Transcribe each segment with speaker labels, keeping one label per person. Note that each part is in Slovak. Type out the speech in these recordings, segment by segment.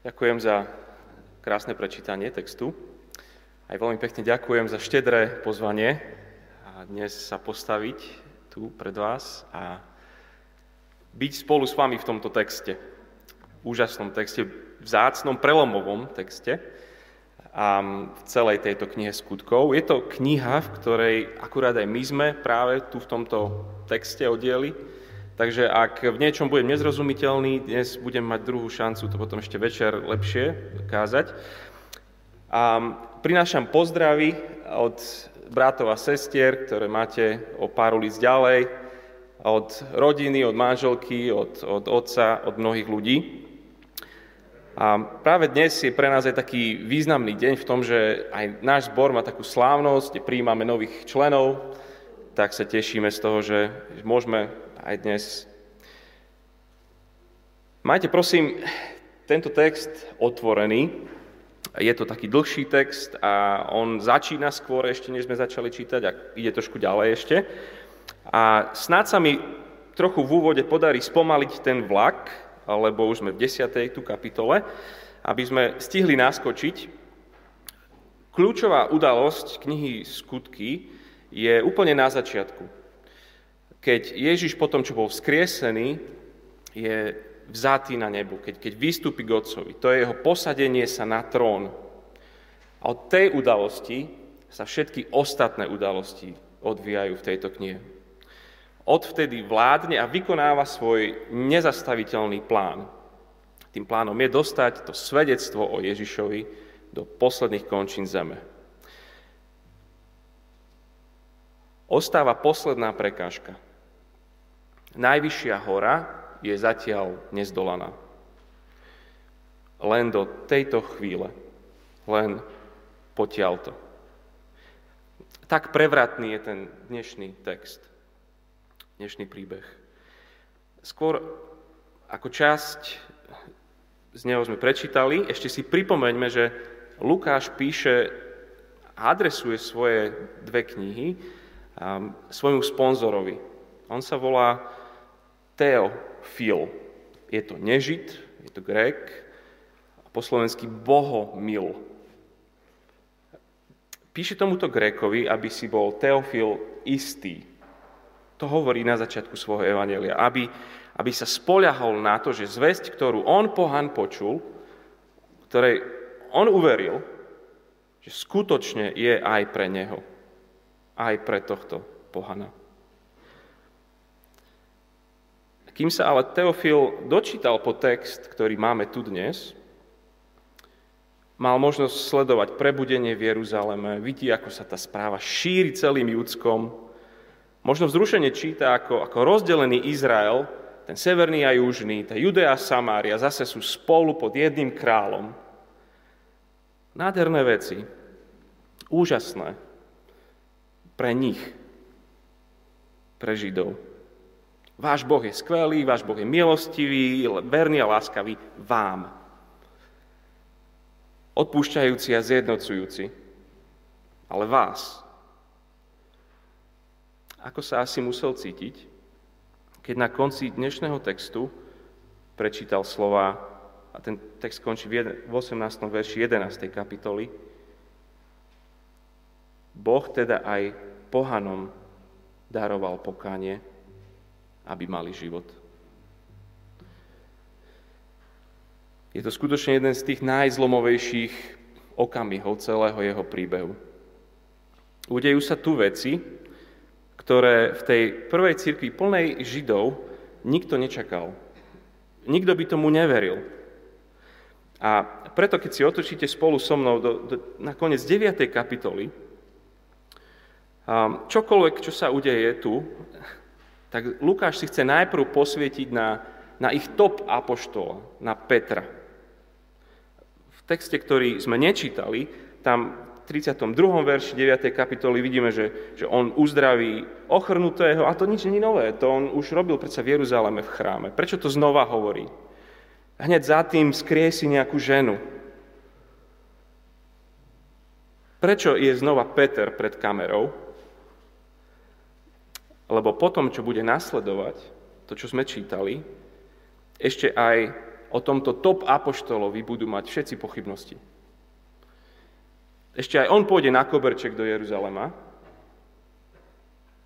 Speaker 1: Ďakujem za krásne prečítanie textu. Aj veľmi pekne ďakujem za štedré pozvanie a dnes sa postaviť tu pred vás a byť spolu s vami v tomto texte. Úžasnom texte, vzácnom, prelomovom texte a v celej tejto knihe skutkov. Je to kniha, v ktorej akurát aj my sme práve tu v tomto texte oddieli, Takže ak v niečom budem nezrozumiteľný, dnes budem mať druhú šancu to potom ešte večer lepšie kázať. A prinášam pozdravy od bratov a sestier, ktoré máte o pár ulic ďalej, od rodiny, od manželky, od, od otca, od mnohých ľudí. A práve dnes je pre nás aj taký významný deň v tom, že aj náš zbor má takú slávnosť, prijímame nových členov, tak sa tešíme z toho, že môžeme aj dnes. Majte prosím tento text otvorený. Je to taký dlhší text a on začína skôr, ešte než sme začali čítať a ide trošku ďalej ešte. A snáď sa mi trochu v úvode podarí spomaliť ten vlak, lebo už sme v 10. tu kapitole, aby sme stihli naskočiť. Kľúčová udalosť knihy Skutky je úplne na začiatku keď Ježiš potom, čo bol vzkriesený, je vzatý na nebu, keď, keď vystúpi k Otcovi. To je jeho posadenie sa na trón. A od tej udalosti sa všetky ostatné udalosti odvíjajú v tejto knihe. Odvtedy vládne a vykonáva svoj nezastaviteľný plán. Tým plánom je dostať to svedectvo o Ježišovi do posledných končín zeme. Ostáva posledná prekážka – Najvyššia hora je zatiaľ nezdolaná. Len do tejto chvíle, len potiaľto. Tak prevratný je ten dnešný text, dnešný príbeh. Skôr ako časť z neho sme prečítali, ešte si pripomeňme, že Lukáš píše a adresuje svoje dve knihy svojmu sponzorovi. On sa volá teofil. Je to nežid, je to grek, a po slovensky bohomil. Píše tomuto Grékovi, aby si bol Teofil istý. To hovorí na začiatku svojho evanelia. Aby, aby sa spoľahol na to, že zväzť, ktorú on pohan počul, ktorej on uveril, že skutočne je aj pre neho. Aj pre tohto pohana. Kým sa ale Teofil dočítal po text, ktorý máme tu dnes, mal možnosť sledovať prebudenie v Jeruzaleme, vidí, ako sa tá správa šíri celým Judskom, možno vzrušenie číta, ako, ako rozdelený Izrael, ten severný a južný, tá Judea a Samária zase sú spolu pod jedným kráľom. Nádherné veci, úžasné pre nich, pre Židov. Váš Boh je skvelý, váš Boh je milostivý, verný a láskavý vám. Odpúšťajúci a zjednocujúci. Ale vás. Ako sa asi musel cítiť, keď na konci dnešného textu prečítal slova, a ten text končí v 18. verši 11. kapitoly, Boh teda aj pohanom daroval pokánie, aby mali život. Je to skutočne jeden z tých najzlomovejších okamihov celého jeho príbehu. Udejú sa tu veci, ktoré v tej prvej cirkvi plnej Židov nikto nečakal. Nikto by tomu neveril. A preto, keď si otočíte spolu so mnou do, do, na koniec 9. kapitoly, čokoľvek, čo sa udeje tu, tak Lukáš si chce najprv posvietiť na, na ich top apoštola, na Petra. V texte, ktorý sme nečítali, tam v 32. verši 9. kapitoly vidíme, že, že on uzdraví ochrnutého, a to nič nie nové, to on už robil predsa v Jeruzaleme v chráme. Prečo to znova hovorí? Hneď za tým skriesi nejakú ženu. Prečo je znova Peter pred kamerou? Lebo potom, čo bude nasledovať, to, čo sme čítali, ešte aj o tomto top apoštolovi budú mať všetci pochybnosti. Ešte aj on pôjde na koberček do Jeruzalema,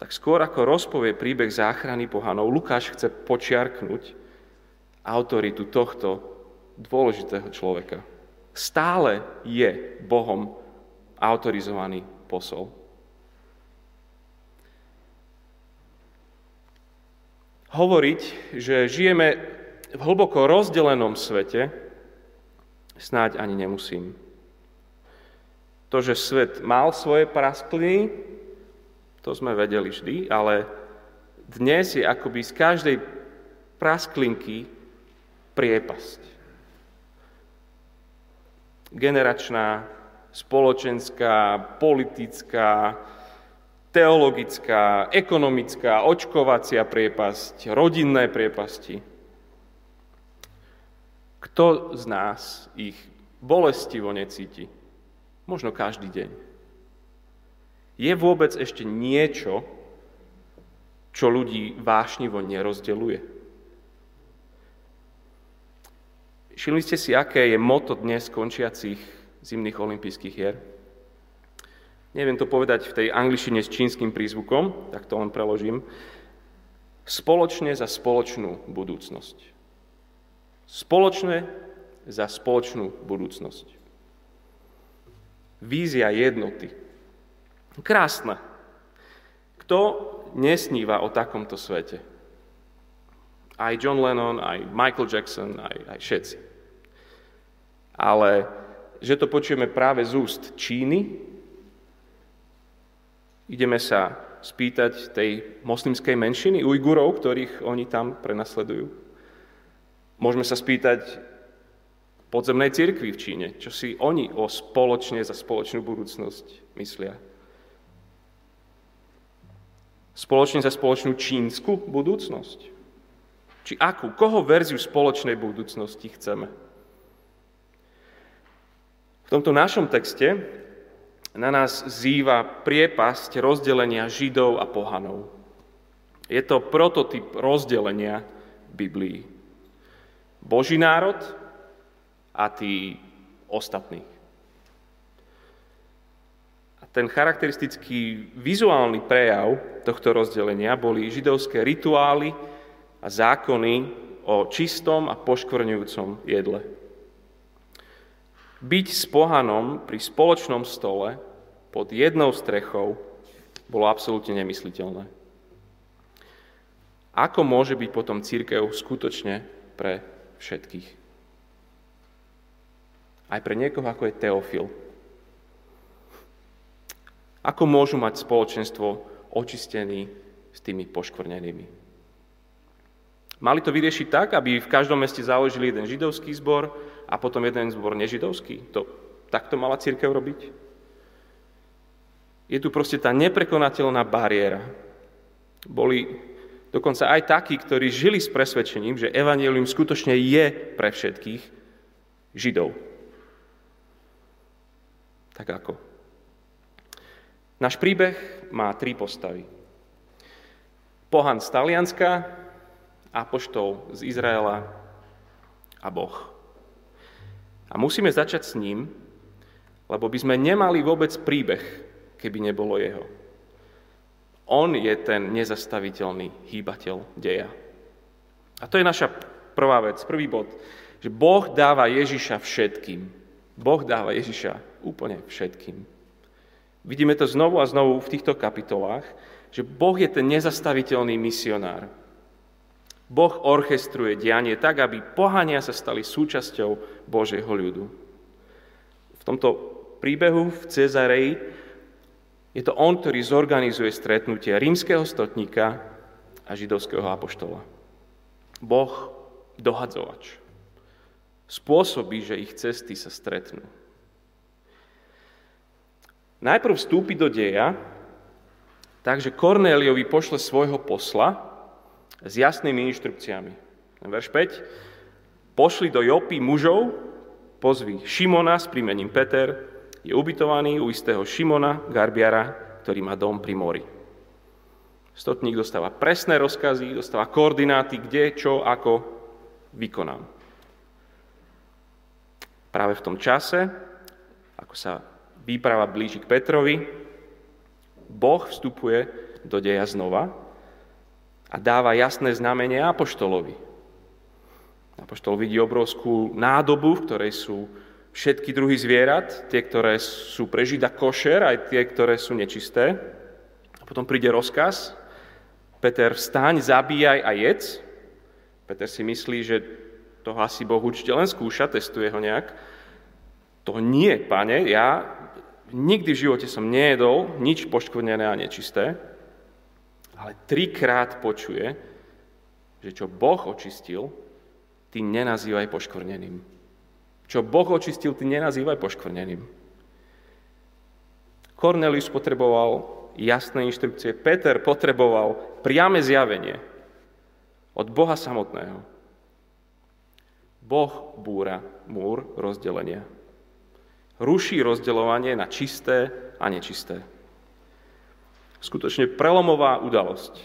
Speaker 1: tak skôr ako rozpovie príbeh záchrany pohanov, Lukáš chce počiarknúť autoritu tohto dôležitého človeka. Stále je Bohom autorizovaný posol. Hovoriť, že žijeme v hlboko rozdelenom svete, snáď ani nemusím. To, že svet mal svoje praskliny, to sme vedeli vždy, ale dnes je akoby z každej prasklinky priepasť. Generačná, spoločenská, politická, teologická, ekonomická, očkovacia priepasť, rodinné priepasti. Kto z nás ich bolestivo necíti? Možno každý deň. Je vôbec ešte niečo, čo ľudí vášnivo nerozdeluje? Všimli ste si, aké je moto dnes končiacich zimných olympijských hier? Neviem to povedať v tej angličtine s čínskym prízvukom, tak to len preložím. Spoločne za spoločnú budúcnosť. Spoločne za spoločnú budúcnosť. Vízia jednoty, Krásne. Kto nesníva o takomto svete? Aj John Lennon, aj Michael Jackson, aj, aj všetci. Ale že to počujeme práve z úst Číny, ideme sa spýtať tej moslimskej menšiny, Ujgurov, ktorých oni tam prenasledujú. Môžeme sa spýtať podzemnej cirkvi v Číne, čo si oni o spoločne za spoločnú budúcnosť myslia. Spoločne za spoločnú čínsku budúcnosť? Či akú? Koho verziu spoločnej budúcnosti chceme? V tomto našom texte na nás zýva priepasť rozdelenia Židov a pohanov. Je to prototyp rozdelenia Biblii. Boží národ a tí ostatní ten charakteristický vizuálny prejav tohto rozdelenia boli židovské rituály a zákony o čistom a poškvrňujúcom jedle. Byť s pohanom pri spoločnom stole pod jednou strechou bolo absolútne nemysliteľné. Ako môže byť potom církev skutočne pre všetkých? Aj pre niekoho, ako je Teofil, ako môžu mať spoločenstvo očistený s tými poškvrnenými? Mali to vyriešiť tak, aby v každom meste založili jeden židovský zbor a potom jeden zbor nežidovský? To, takto mala církev robiť? Je tu proste tá neprekonateľná bariéra. Boli dokonca aj takí, ktorí žili s presvedčením, že evanelium skutočne je pre všetkých židov. Tak ako? Náš príbeh má tri postavy. Pohan z Talianska, Apoštol z Izraela a Boh. A musíme začať s ním, lebo by sme nemali vôbec príbeh, keby nebolo jeho. On je ten nezastaviteľný hýbateľ deja. A to je naša prvá vec, prvý bod, že Boh dáva Ježiša všetkým. Boh dáva Ježiša úplne všetkým. Vidíme to znovu a znovu v týchto kapitolách, že Boh je ten nezastaviteľný misionár. Boh orchestruje dianie tak, aby pohania sa stali súčasťou Božieho ľudu. V tomto príbehu v Cezareji je to on, ktorý zorganizuje stretnutie rímskeho stotníka a židovského apoštola. Boh dohadzovač. Spôsobí, že ich cesty sa stretnú. Najprv vstúpi do deja, takže Kornéliovi pošle svojho posla s jasnými inštrukciami. Verš 5. Pošli do Jopy mužov, pozvi Šimona s prímením Peter, je ubytovaný u istého Šimona, garbiara, ktorý má dom pri mori. Stotník dostáva presné rozkazy, dostáva koordináty, kde, čo, ako vykonám. práve v tom čase, ako sa výprava blíži k Petrovi, Boh vstupuje do deja znova a dáva jasné znamenie Apoštolovi. Apoštol vidí obrovskú nádobu, v ktorej sú všetky druhy zvierat, tie, ktoré sú pre Žida košer, aj tie, ktoré sú nečisté. A potom príde rozkaz, Peter, vstaň, zabíjaj a jedz. Peter si myslí, že toho asi Boh určite len skúša, testuje ho nejak. To nie, pane, ja nikdy v živote som nejedol nič poškvrnené a nečisté, ale trikrát počuje, že čo Boh očistil, ty nenazývaj poškvrneným. Čo Boh očistil, ty nenazývaj poškvrneným. Cornelius potreboval jasné inštrukcie, Peter potreboval priame zjavenie od Boha samotného. Boh búra múr rozdelenia. Ruší rozdeľovanie na čisté a nečisté. Skutočne prelomová udalosť.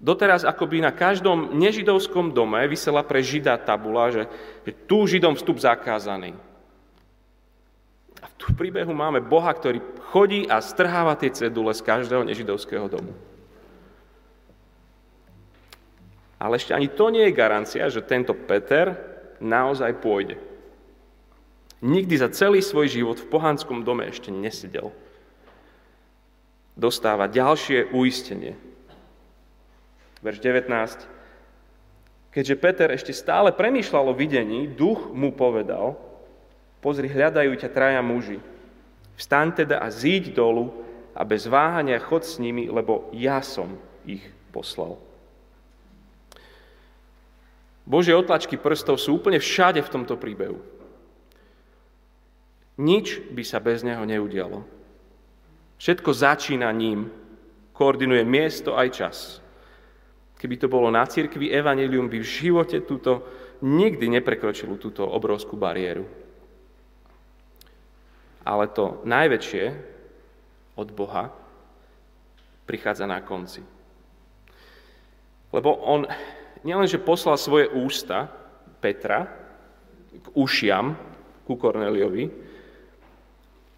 Speaker 1: Doteraz akoby na každom nežidovskom dome vysela pre Žida tabula, že, že tu Židom vstup zakázaný. A v príbehu máme Boha, ktorý chodí a strháva tie cedule z každého nežidovského domu. Ale ešte ani to nie je garancia, že tento Peter naozaj pôjde. Nikdy za celý svoj život v pohanskom dome ešte nesedel. Dostáva ďalšie uistenie, verš 19. Keďže Peter ešte stále premýšľal o videní, duch mu povedal, pozri, hľadajú ťa traja muži. Vstaň teda a zíď dolu a bez váhania chod s nimi, lebo ja som ich poslal. Božie otlačky prstov sú úplne všade v tomto príbehu. Nič by sa bez neho neudialo. Všetko začína ním, koordinuje miesto aj čas. Keby to bolo na cirkvi, evanelium by v živote túto nikdy neprekročilo túto obrovskú bariéru. Ale to najväčšie od Boha prichádza na konci. Lebo on nielenže poslal svoje ústa Petra k ušiam ku Korneliovi,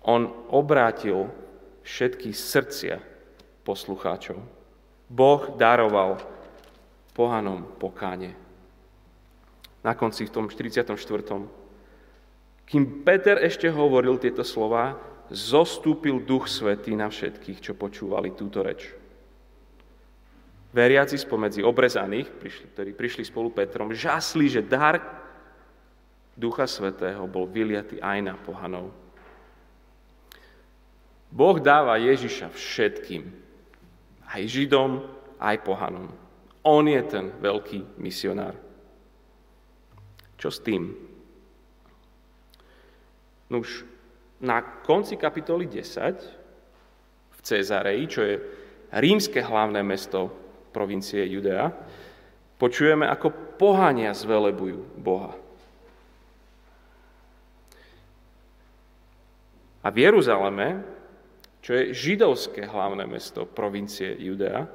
Speaker 1: on obrátil všetky srdcia poslucháčov. Boh daroval pohanom pokáne. Na konci v tom 44. Kým Peter ešte hovoril tieto slova, zostúpil Duch Svetý na všetkých, čo počúvali túto reč. Veriaci spomedzi obrezaných, ktorí prišli spolu Petrom, žasli, že dar Ducha Svetého bol vyliatý aj na pohanov. Boh dáva Ježiša všetkým, aj Židom, aj pohanom. On je ten veľký misionár. Čo s tým? Nuž, na konci kapitoly 10 v Cezareji, čo je rímske hlavné mesto provincie Judea, počujeme, ako pohania zvelebujú Boha. A v Jeruzaleme, čo je židovské hlavné mesto provincie Judea,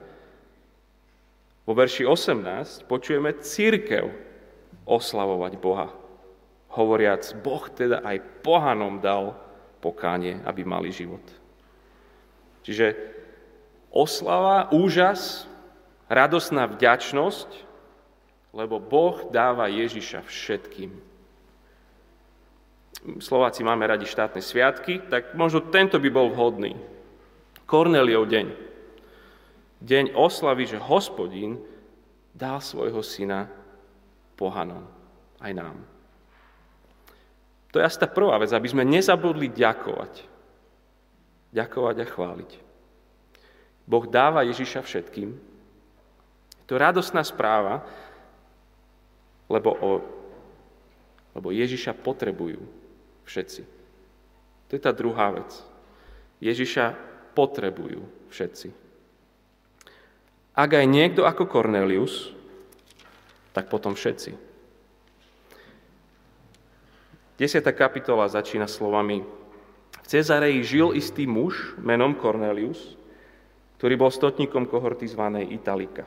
Speaker 1: vo verši 18 počujeme církev oslavovať Boha, hovoriac, Boh teda aj pohanom dal pokánie, aby mali život. Čiže oslava, úžas, radosná vďačnosť, lebo Boh dáva Ježiša všetkým. Slováci máme radi štátne sviatky, tak možno tento by bol vhodný. Korneliov deň deň oslavy, že hospodín dal svojho syna pohanom, aj nám. To je asi tá prvá vec, aby sme nezabudli ďakovať. Ďakovať a chváliť. Boh dáva Ježiša všetkým. Je to radosná správa, lebo, o, lebo Ježiša potrebujú všetci. To je tá druhá vec. Ježiša potrebujú všetci. Ak aj niekto ako Cornelius, tak potom všetci. 10. kapitola začína slovami V Cezareji žil istý muž menom Cornelius, ktorý bol stotníkom kohorty zvanej Italika.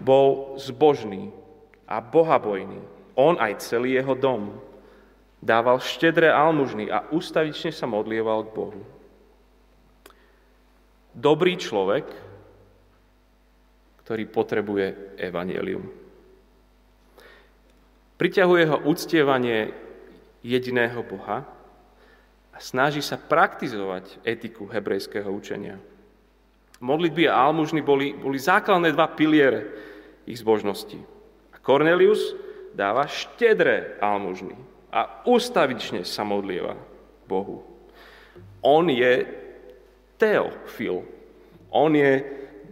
Speaker 1: Bol zbožný a bohabojný On aj celý jeho dom. Dával štedré almužny a ustavične sa modlieval k Bohu. Dobrý človek, ktorý potrebuje evanelium. Priťahuje ho uctievanie jediného Boha a snaží sa praktizovať etiku hebrejského učenia. Modlitby a almužny boli, boli základné dva piliere ich zbožnosti. A Cornelius dáva štedré almužny a ustavične sa modlieva Bohu. On je teofil. On je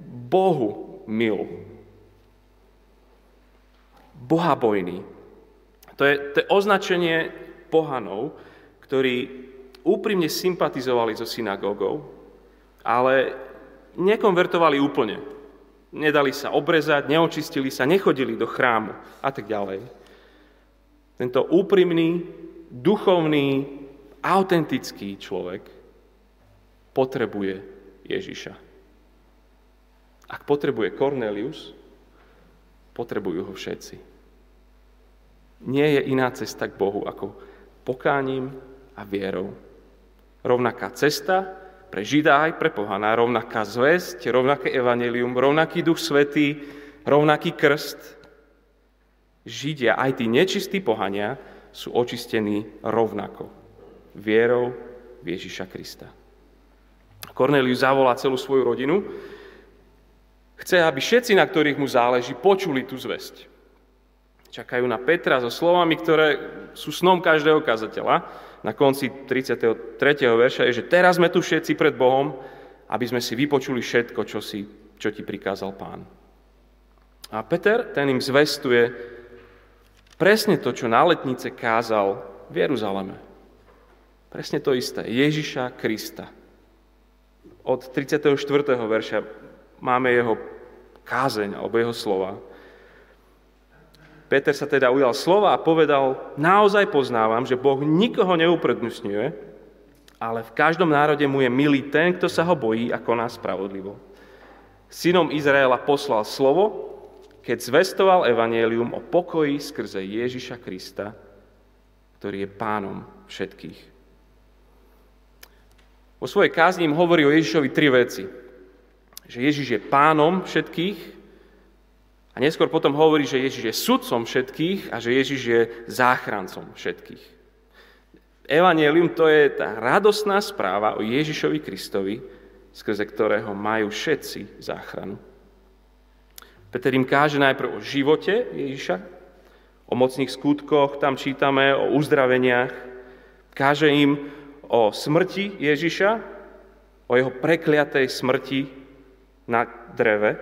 Speaker 1: Bohu mil. Bohabojný. To je, to je označenie pohanov, ktorí úprimne sympatizovali so synagógou, ale nekonvertovali úplne. Nedali sa obrezať, neočistili sa, nechodili do chrámu a tak ďalej. Tento úprimný, duchovný, autentický človek potrebuje Ježiša. Ak potrebuje Cornelius, potrebujú ho všetci. Nie je iná cesta k Bohu ako pokáním a vierou. Rovnaká cesta pre Žida aj pre pohana, rovnaká zväzť, rovnaké evanelium, rovnaký duch svetý, rovnaký krst. Židia, aj tí nečistí pohania, sú očistení rovnako. Vierou v Ježiša Krista. Kornelius zavolá celú svoju rodinu. Chce, aby všetci, na ktorých mu záleží, počuli tú zväzť. Čakajú na Petra so slovami, ktoré sú snom každého kazateľa na konci 33. verša je, že teraz sme tu všetci pred Bohom, aby sme si vypočuli všetko, čo, si, čo ti prikázal pán. A Peter, ten im zvestuje presne to, čo na letnice kázal v Jeruzaleme. Presne to isté. Ježiša Krista. Od 34. verša máme jeho kázeň alebo jeho slova. Peter sa teda ujal slova a povedal, naozaj poznávam, že Boh nikoho neuprednostňuje, ale v každom národe mu je milý ten, kto sa ho bojí a koná spravodlivo. Synom Izraela poslal slovo, keď zvestoval evanielium o pokoji skrze Ježiša Krista, ktorý je pánom všetkých. Vo svojej kázni im hovorí o Ježišovi tri veci. Že Ježiš je pánom všetkých, a neskôr potom hovorí, že Ježiš je sudcom všetkých a že Ježiš je záchrancom všetkých. Evangelium to je tá radosná správa o Ježišovi Kristovi, skrze ktorého majú všetci záchranu. Peter im káže najprv o živote Ježiša, o mocných skutkoch, tam čítame o uzdraveniach. Káže im o smrti Ježiša, o jeho prekliatej smrti na dreve,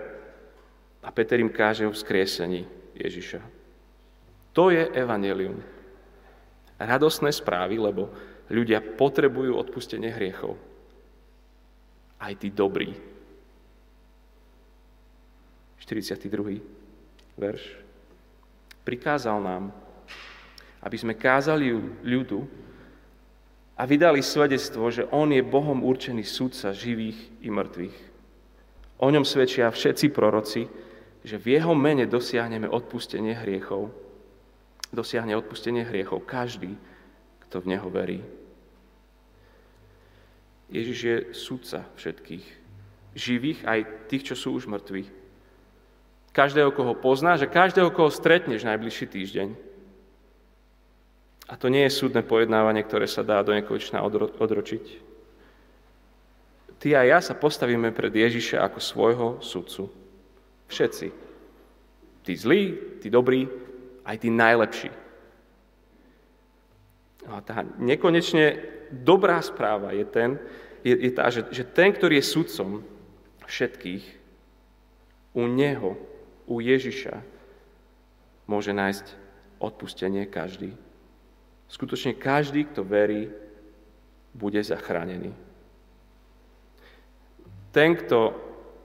Speaker 1: a Peter im káže o vzkriesení Ježiša. To je evanelium. Radosné správy, lebo ľudia potrebujú odpustenie hriechov. Aj tí dobrí. 42. verš. Prikázal nám, aby sme kázali ľudu a vydali svedectvo, že On je Bohom určený sudca živých i mŕtvych. O ňom svedčia všetci proroci, že v jeho mene dosiahneme odpustenie hriechov. Dosiahne odpustenie hriechov každý, kto v neho verí. Ježiš je sudca všetkých, živých aj tých, čo sú už mŕtvi. Každého, koho poznáš a každého, koho stretneš najbližší týždeň. A to nie je súdne pojednávanie, ktoré sa dá do nekonečna odročiť. Ty a ja sa postavíme pred Ježiša ako svojho sudcu. Všetci. Tí zlí, tí dobrí, aj tí najlepší. A tá nekonečne dobrá správa je, ten, je, je tá, že, že ten, ktorý je sudcom všetkých, u Neho, u Ježiša, môže nájsť odpustenie každý. Skutočne každý, kto verí, bude zachránený. Ten, kto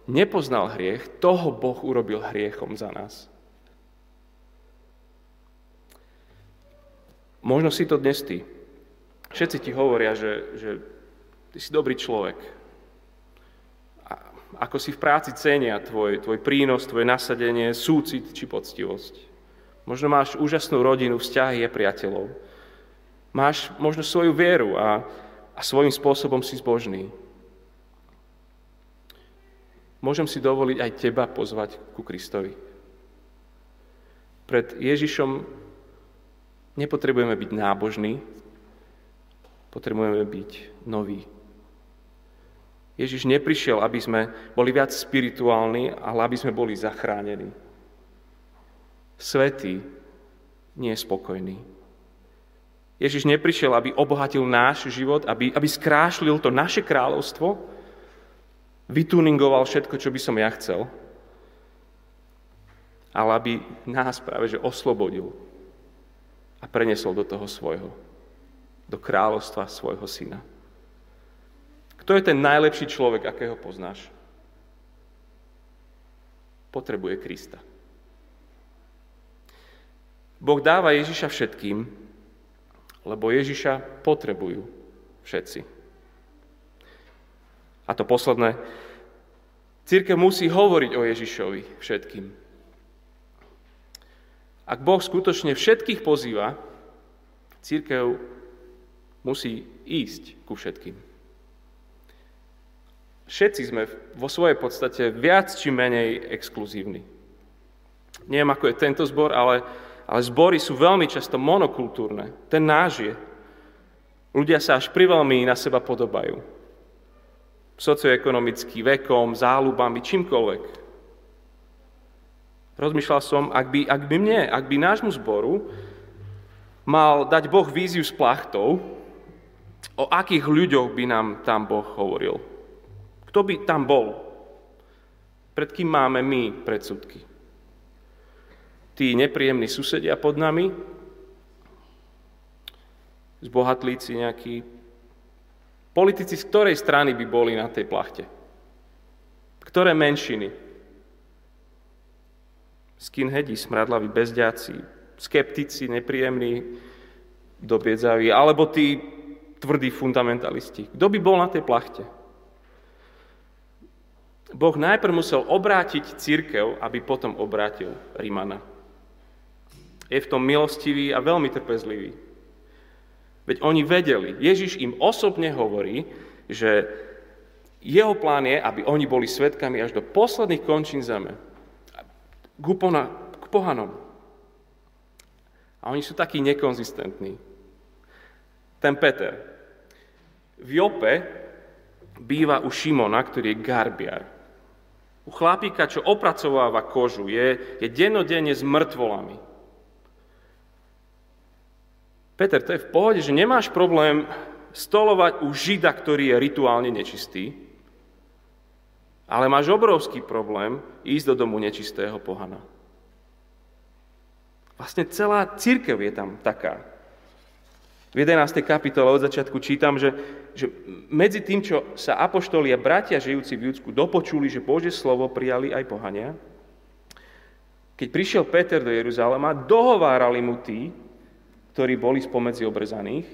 Speaker 1: nepoznal hriech, toho Boh urobil hriechom za nás. Možno si to dnes ty. Všetci ti hovoria, že, že ty si dobrý človek. Ako si v práci cenia tvoj, tvoj prínos, tvoje nasadenie, súcit či poctivosť. Možno máš úžasnú rodinu, vzťahy a priateľov. Máš možno svoju vieru a, a svojím spôsobom si zbožný. Môžem si dovoliť aj teba pozvať ku Kristovi. Pred Ježišom nepotrebujeme byť nábožní, potrebujeme byť noví. Ježiš neprišiel, aby sme boli viac spirituálni, ale aby sme boli zachránení. Svetý nie je spokojný. Ježiš neprišiel, aby obohatil náš život, aby, aby skrášlil to naše kráľovstvo, vytuningoval všetko, čo by som ja chcel, ale aby nás práve že oslobodil a prenesol do toho svojho, do kráľovstva svojho syna. Kto je ten najlepší človek, akého poznáš? Potrebuje Krista. Boh dáva Ježiša všetkým, lebo Ježiša potrebujú všetci. A to posledné, církev musí hovoriť o Ježišovi všetkým. Ak Boh skutočne všetkých pozýva, církev musí ísť ku všetkým. Všetci sme vo svojej podstate viac či menej exkluzívni. Neviem, ako je tento zbor, ale, ale zbory sú veľmi často monokultúrne. Ten náš je. Ľudia sa až priveľmi na seba podobajú. Socioekonomicky, vekom, záľubami, čímkoľvek. Rozmýšľal som, ak by, ak by mne, ak by nášmu zboru mal dať Boh víziu s plachtou, o akých ľuďoch by nám tam Boh hovoril. Kto by tam bol? Pred kým máme my predsudky? Tí nepríjemní susedia pod nami? Zbohatlíci nejakí? Politici z ktorej strany by boli na tej plachte? Ktoré menšiny? Skinheadi, smradlaví, bezďáci, skeptici, nepríjemní, dobiedzaví, alebo tí tvrdí fundamentalisti. Kto by bol na tej plachte? Boh najprv musel obrátiť církev, aby potom obrátil Rímana. Je v tom milostivý a veľmi trpezlivý. Veď oni vedeli, Ježiš im osobne hovorí, že jeho plán je, aby oni boli svetkami až do posledných končín zeme. K, upona, k pohanom. A oni sú takí nekonzistentní. Ten Peter. V Jope býva u Šimona, ktorý je garbiar. U chlapíka, čo opracováva kožu, je, je denodenne s mŕtvolami. Peter, to je v pohode, že nemáš problém stolovať u žida, ktorý je rituálne nečistý, ale máš obrovský problém ísť do domu nečistého pohana. Vlastne celá církev je tam taká. V 11. kapitole od začiatku čítam, že, že medzi tým, čo sa apoštoli a bratia žijúci v Judsku dopočuli, že Bože slovo prijali aj pohania, keď prišiel Peter do Jeruzalema, dohovárali mu tí, ktorí boli spomedzi obrezaných,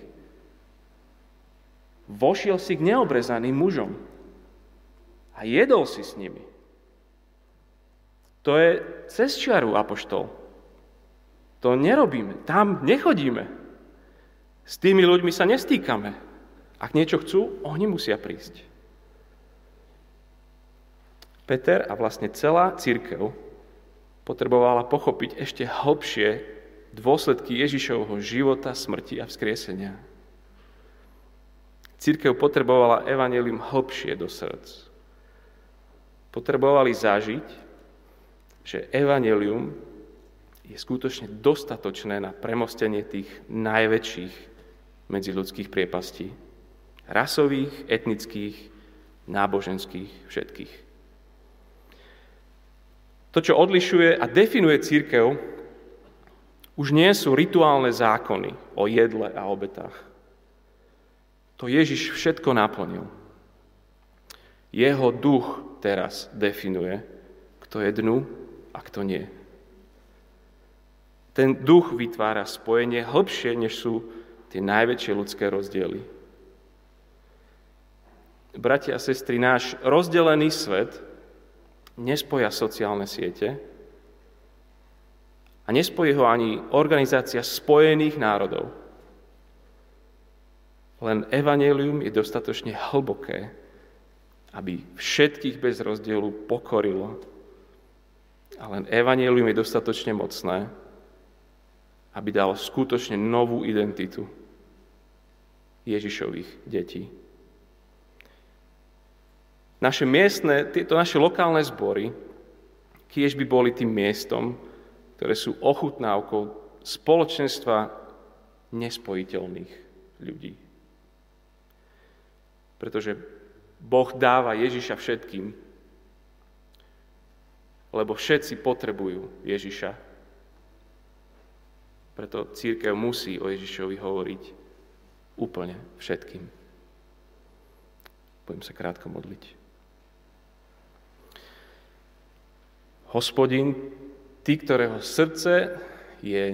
Speaker 1: vošiel si k neobrezaným mužom a jedol si s nimi. To je cez čiaru, apoštol. To nerobíme, tam nechodíme. S tými ľuďmi sa nestýkame. Ak niečo chcú, oni musia prísť. Peter a vlastne celá církev potrebovala pochopiť ešte hlbšie dôsledky Ježišovho života, smrti a vzkriesenia. Církev potrebovala evanelium hlbšie do srdc. Potrebovali zažiť, že evanelium je skutočne dostatočné na premostenie tých najväčších ľudských priepastí. Rasových, etnických, náboženských, všetkých. To, čo odlišuje a definuje církev, už nie sú rituálne zákony o jedle a obetách. To Ježiš všetko naplnil. Jeho duch teraz definuje, kto je dnu a kto nie. Ten duch vytvára spojenie hĺbšie, než sú tie najväčšie ľudské rozdiely. Bratia a sestry, náš rozdelený svet nespoja sociálne siete, A nespojí ho ani Organizácia spojených národov. Len evanelium je dostatočne hlboké, aby všetkých bez rozdielu pokorilo. A len evanelium je dostatočne mocné, aby dalo skutočne novú identitu Ježišových detí. Naše miestne, tieto naše lokálne zbory, kiež by boli tým miestom, ktoré sú ochutnávkou spoločenstva nespojiteľných ľudí. Pretože Boh dáva Ježiša všetkým, lebo všetci potrebujú Ježiša. Preto církev musí o Ježišovi hovoriť úplne všetkým. Budem sa krátko modliť. Hospodin, ty, ktorého srdce je,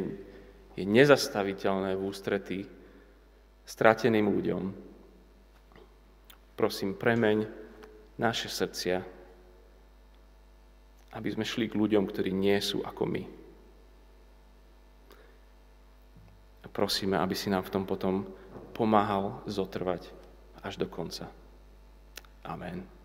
Speaker 1: je nezastaviteľné v ústretí strateným ľuďom. Prosím, premeň naše srdcia, aby sme šli k ľuďom, ktorí nie sú ako my. A prosíme, aby si nám v tom potom pomáhal zotrvať až do konca. Amen.